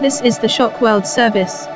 This is the Shock World service.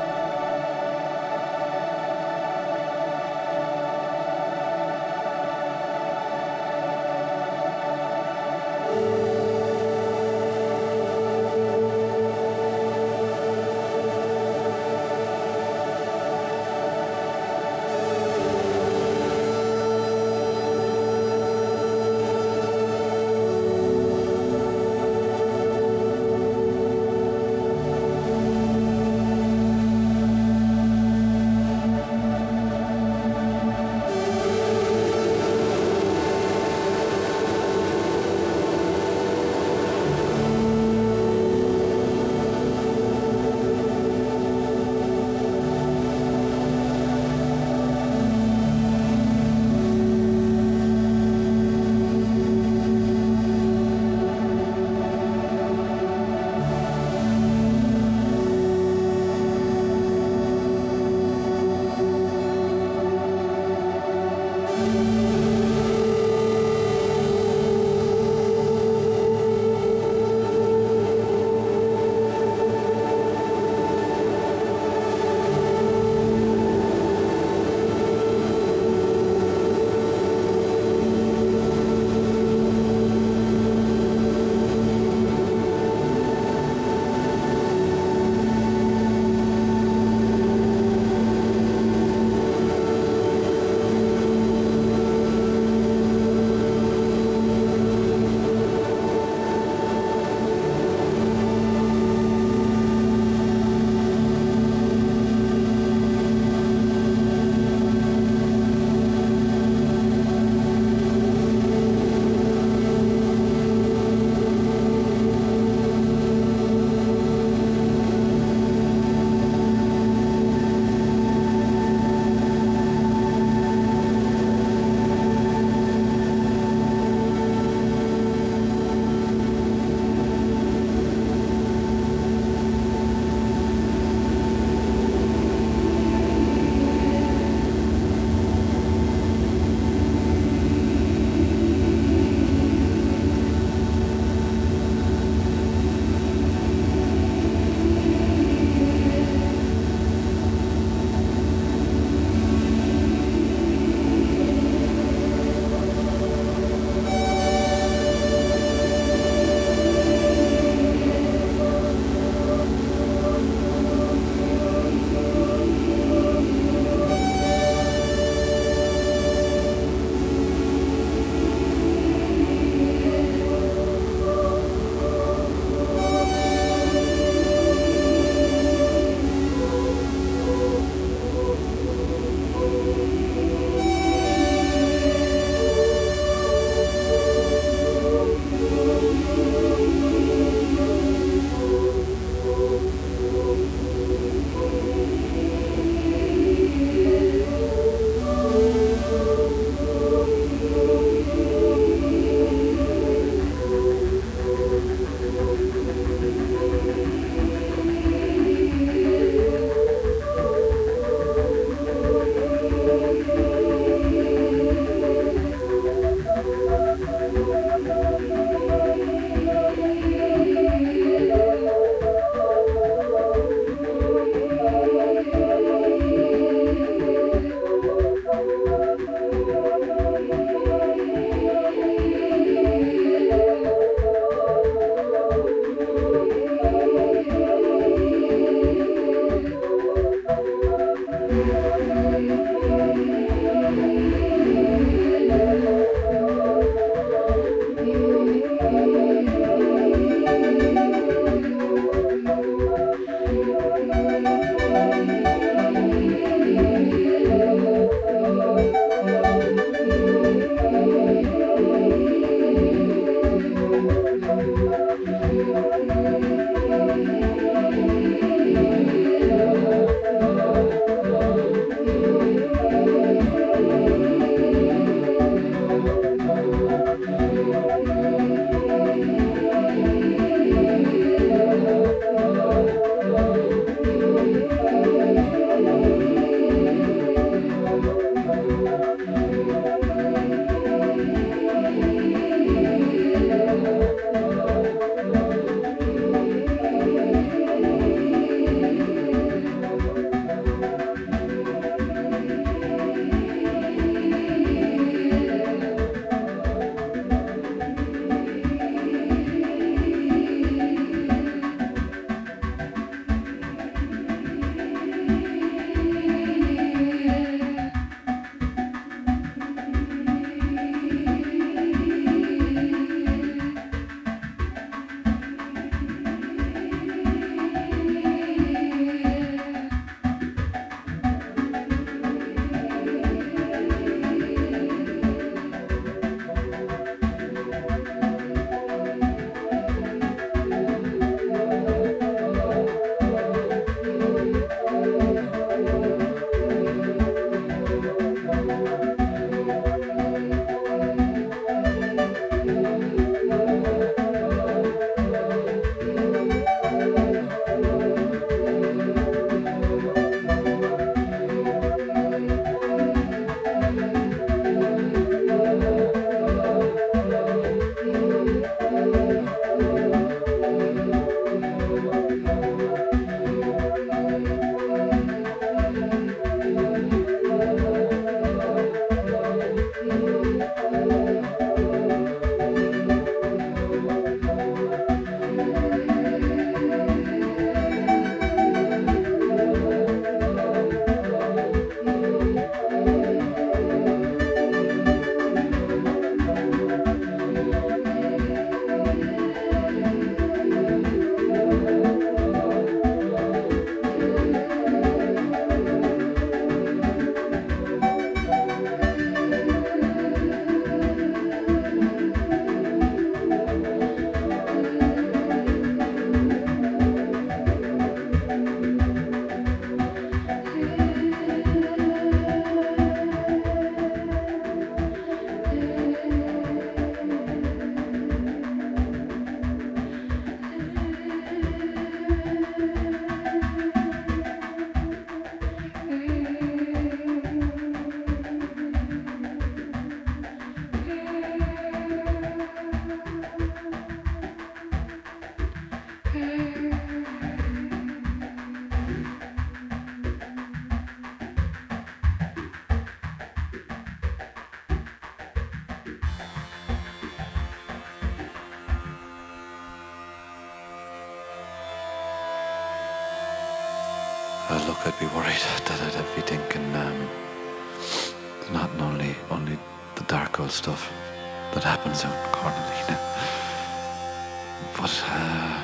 But uh,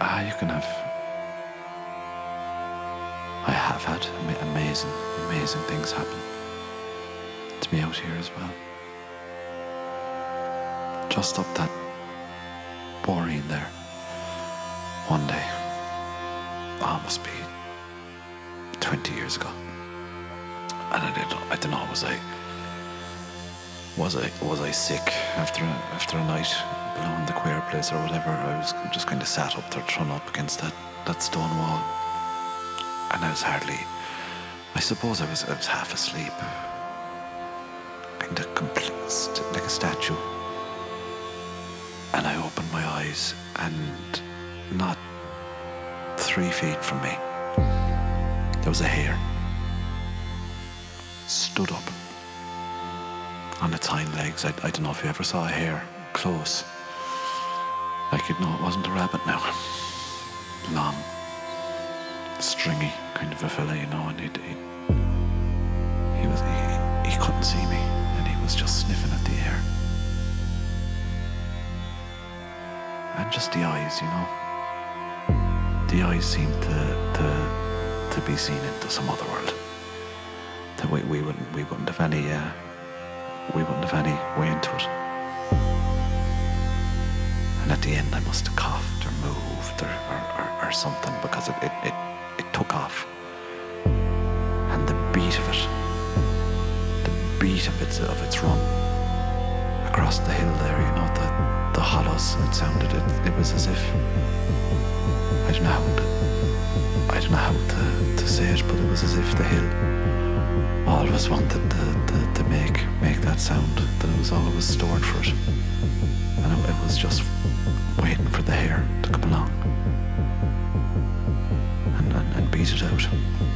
ah, you can have. I have had amazing, amazing things happen to me out here as well. Just up that boreen there. One day. Oh, must be 20 years ago. And I did I don't know, was I was I was I sick after after a night below in the queer place or whatever? I was just kind of sat up there thrown up against that, that stone wall. And I was hardly I suppose I was I was half asleep. Kind of complete like a statue. And I opened my eyes and not three feet from me there was a hare stood up on its hind legs. I, I don't know if you ever saw a hare close. Like you'd know it wasn't a rabbit now. Long, stringy kind of a fella, you know, and he he was he, he couldn't see me, and he was just sniffing at the air. And just the eyes, you know. The eyes seemed to to to be seen into some other world. That we, we wouldn't we wouldn't have any uh, we wouldn't have any way into it. And at the end, I must have coughed or moved or, or, or, or something because it, it, it, it took off. And the beat of it, the beat of its, of its run across the hill there, you know, the, the hollows, it sounded, it, it was as if, I don't know how to, I don't know how to, to say it, but it was as if the hill always wanted to, to, to make make that sound, that it was always stored for it. And it, it was just waiting for the hare to come along and, and, and beat it out.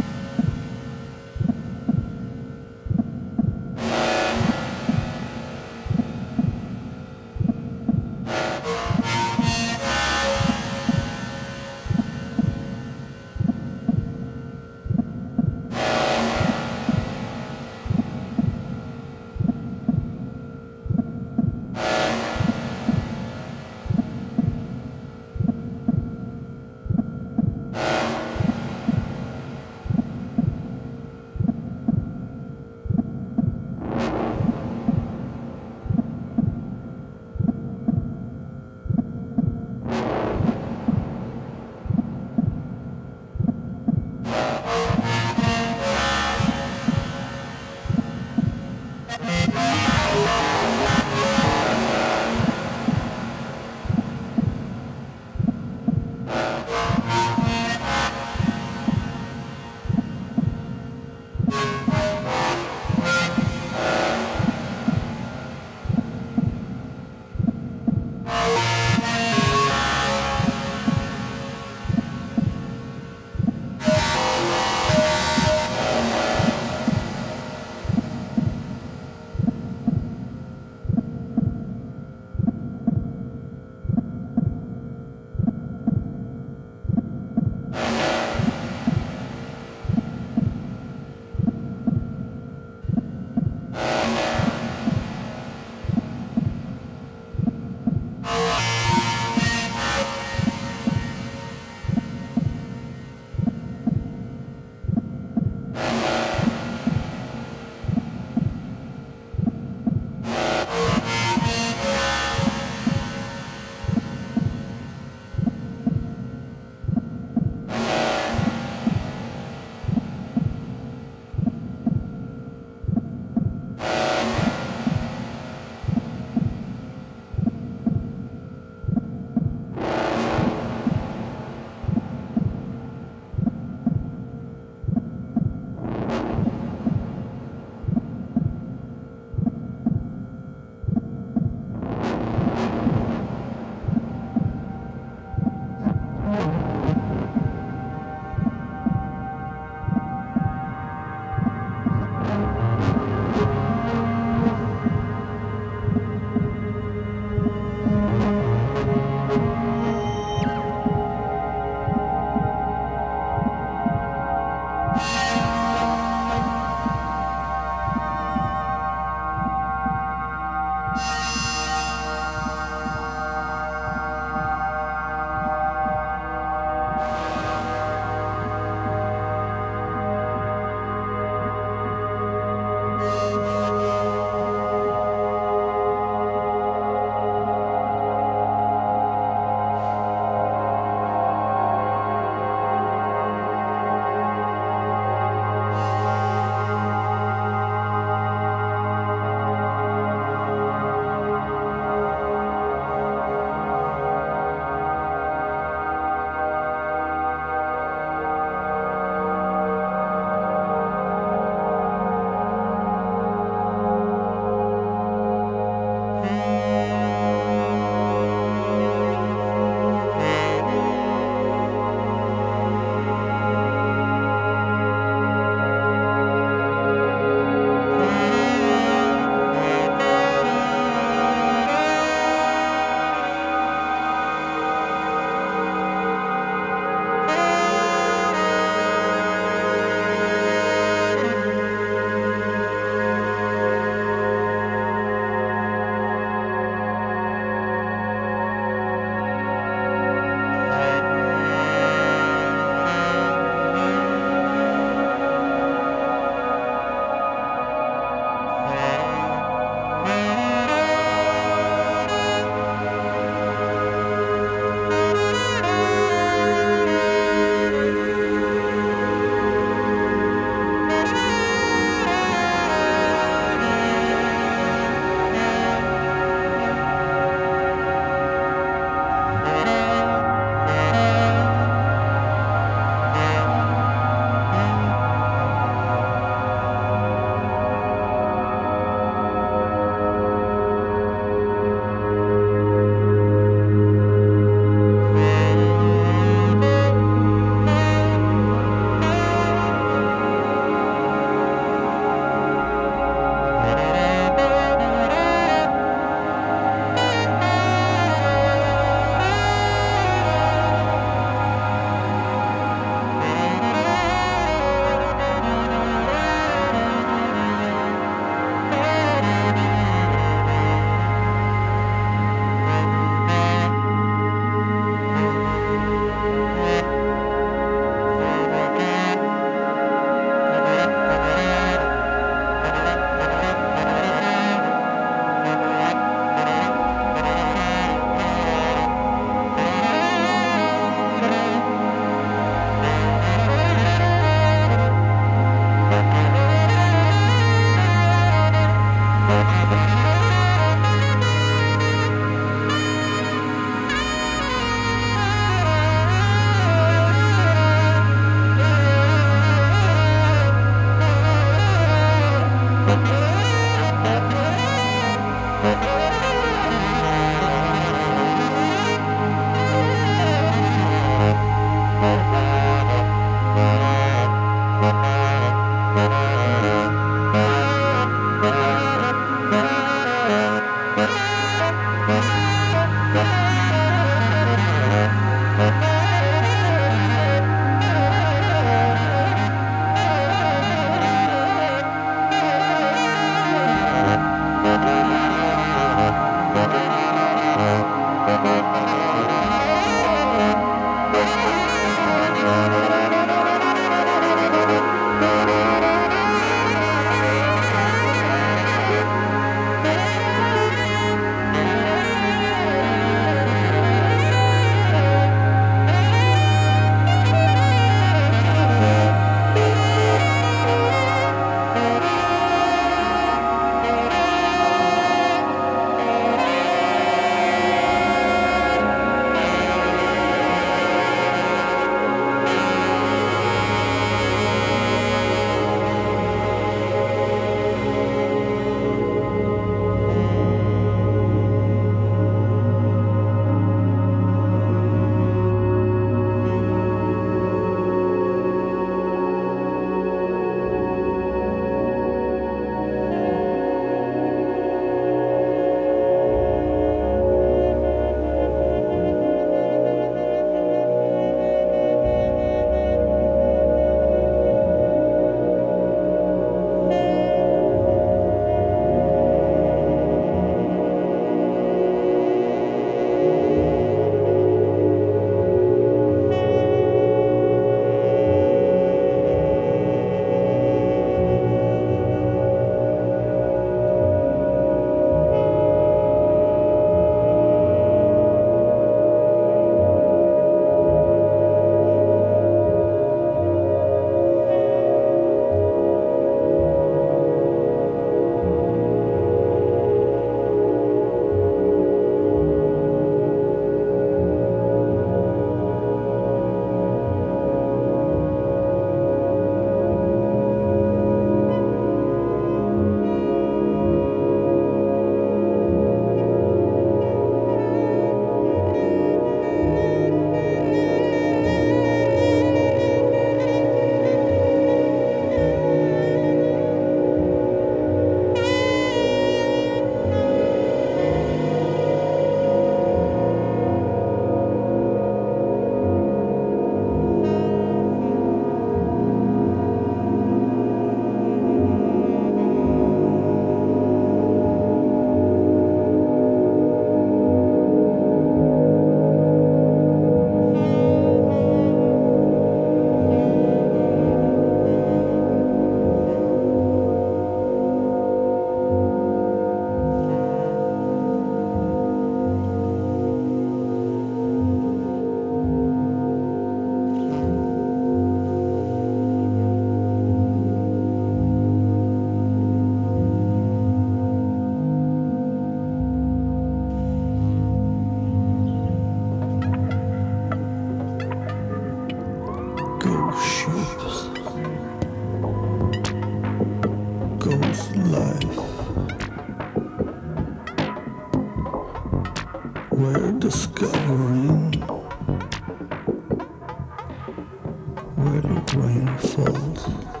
Where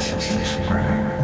小心点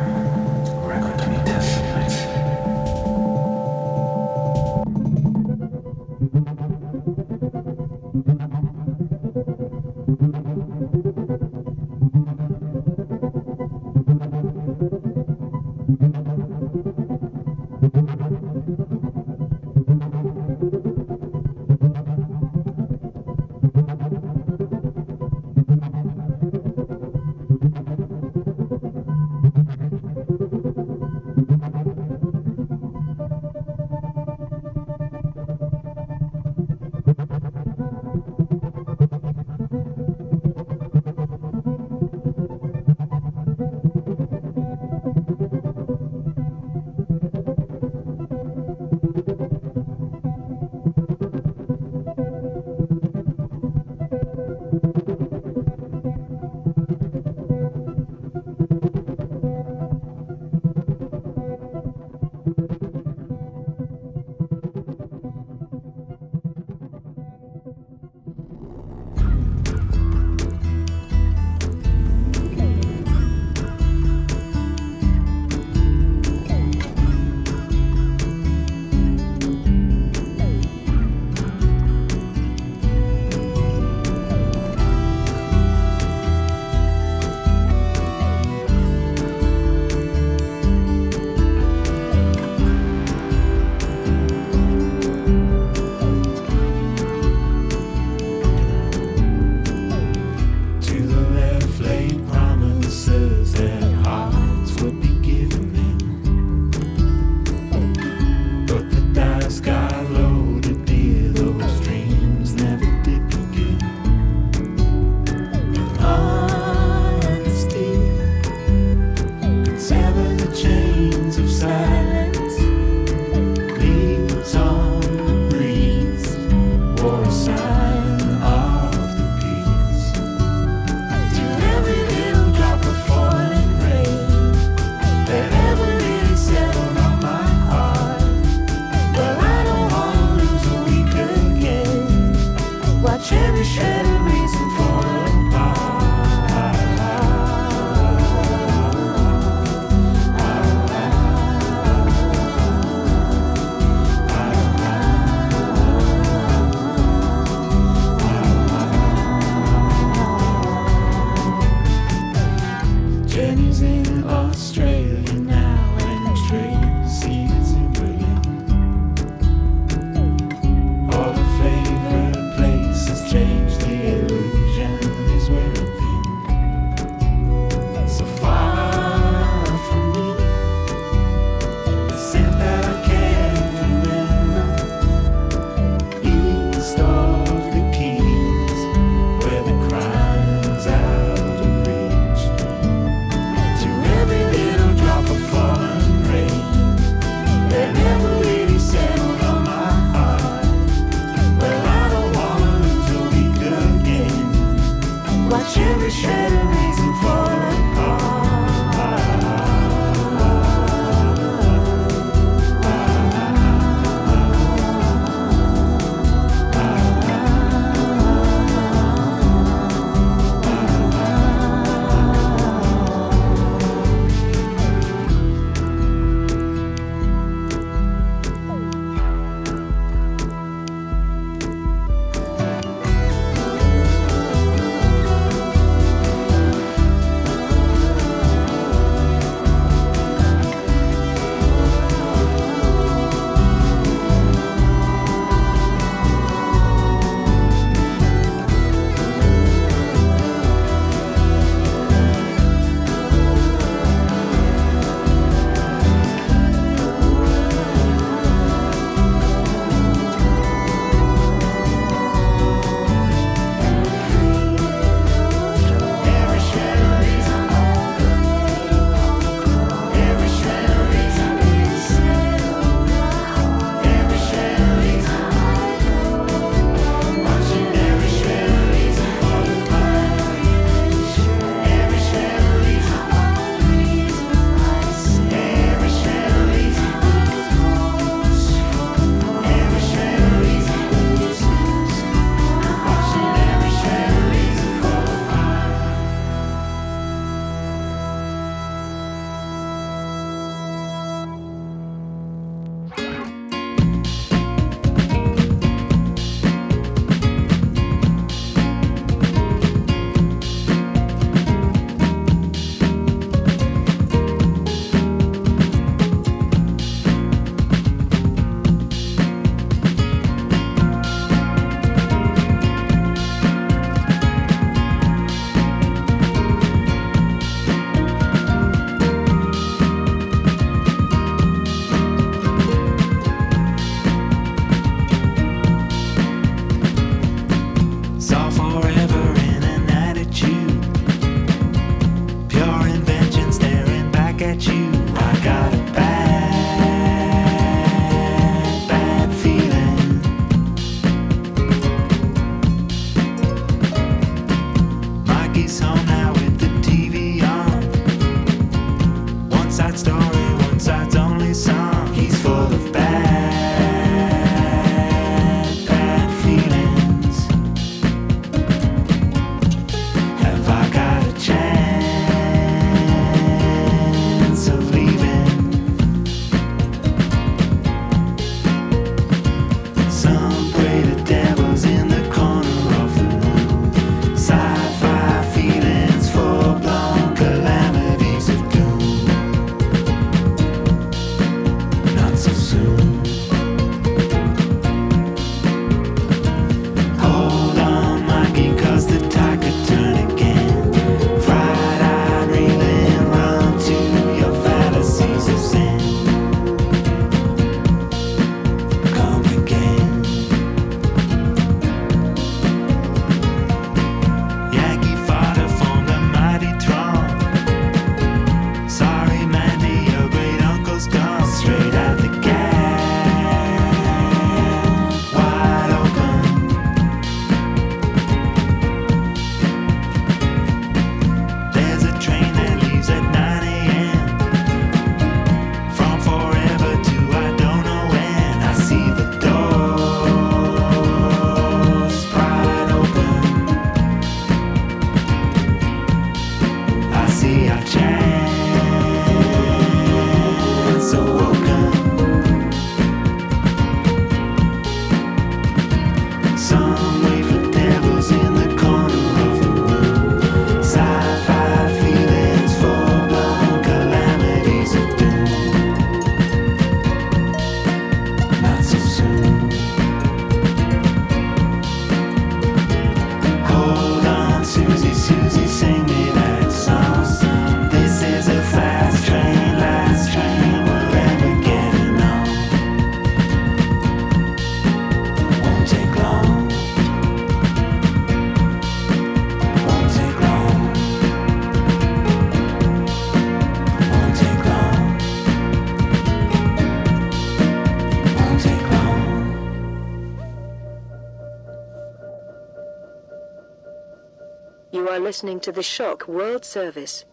listening to the Shock World Service.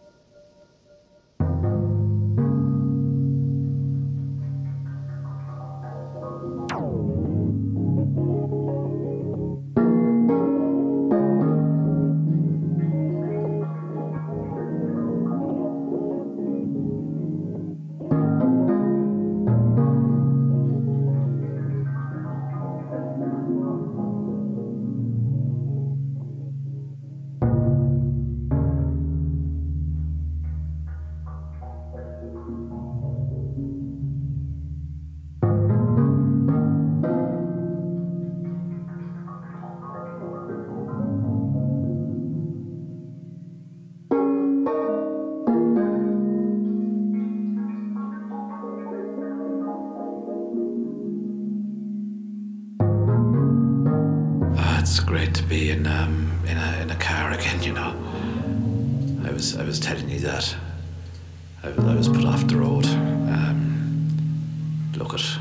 Look at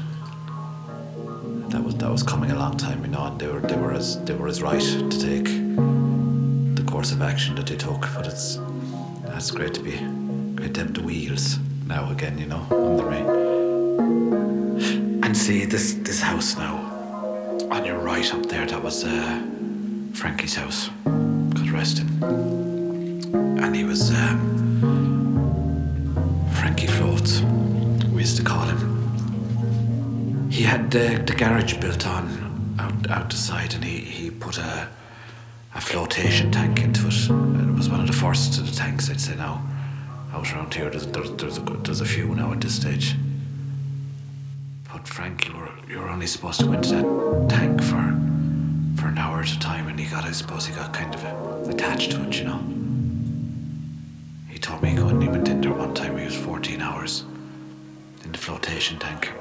that was that was coming a long time, you know, and they were they were as they were as right to take the course of action that they took. But it's that's great to be great to have the wheels now again, you know, under me. And see this this house now on your right up there, that was uh, Frankie's house. God rest him. And he was um, Frankie Floats, we used to call him. He had the, the garage built on out, out the side, and he, he put a, a flotation tank into it. And it was one of the first of the tanks, I'd say now. Out around here, there's, there's, there's, a, there's a few now at this stage. But Frank, you were you were only supposed to go into that tank for for an hour at a time, and he got I suppose he got kind of attached to it, you know. He told me he he went in there one time. He was 14 hours in the flotation tank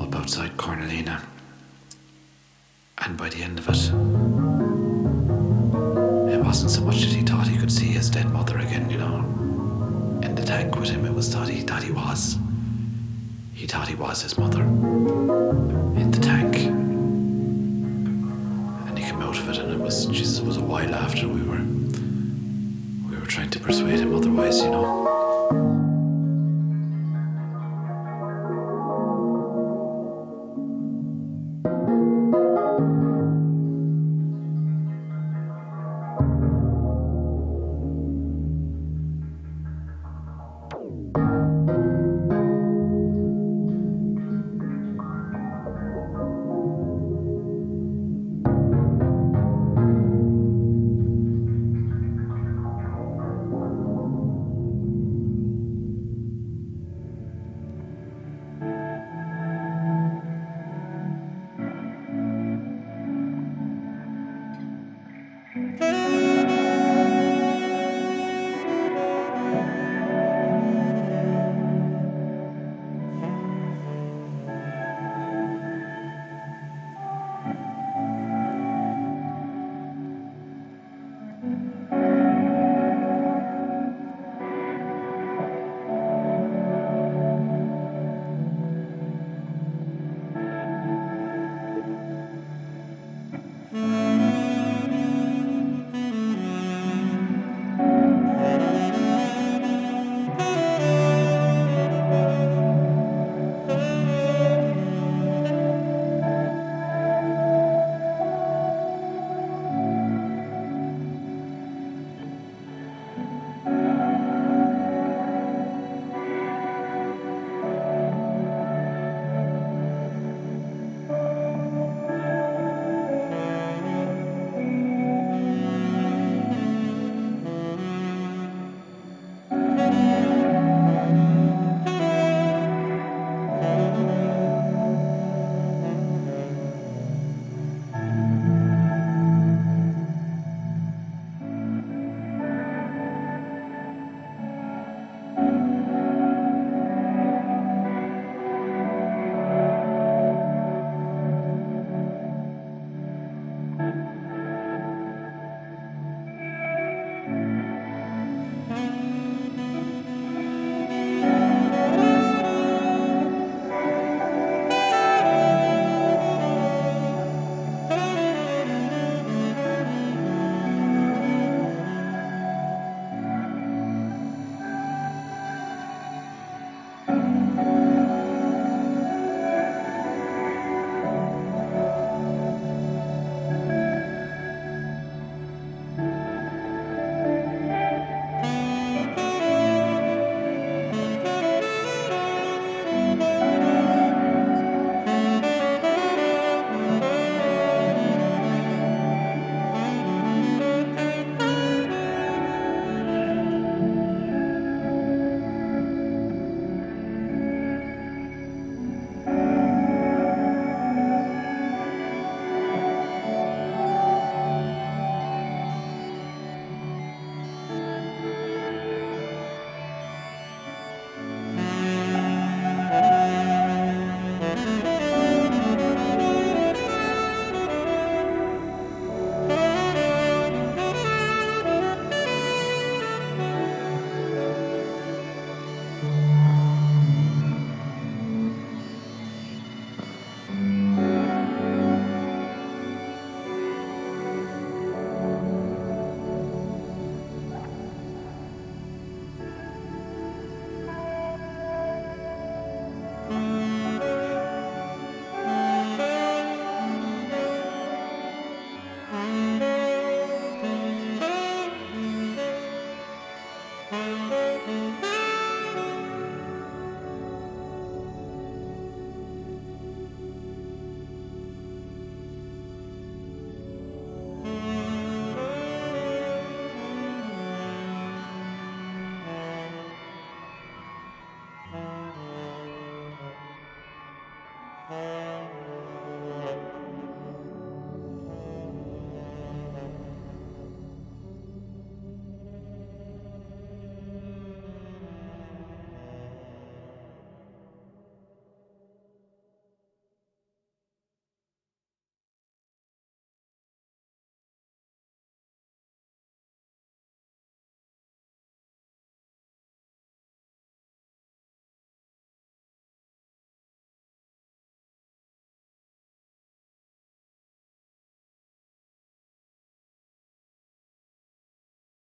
up outside Cornaleena, and by the end of it, it wasn't so much that he thought he could see his dead mother again, you know, in the tank with him. It was thought he thought he was. He thought he was his mother in the tank. And he came out of it, and it was Jesus. It was a while after we were we were trying to persuade him otherwise, you know.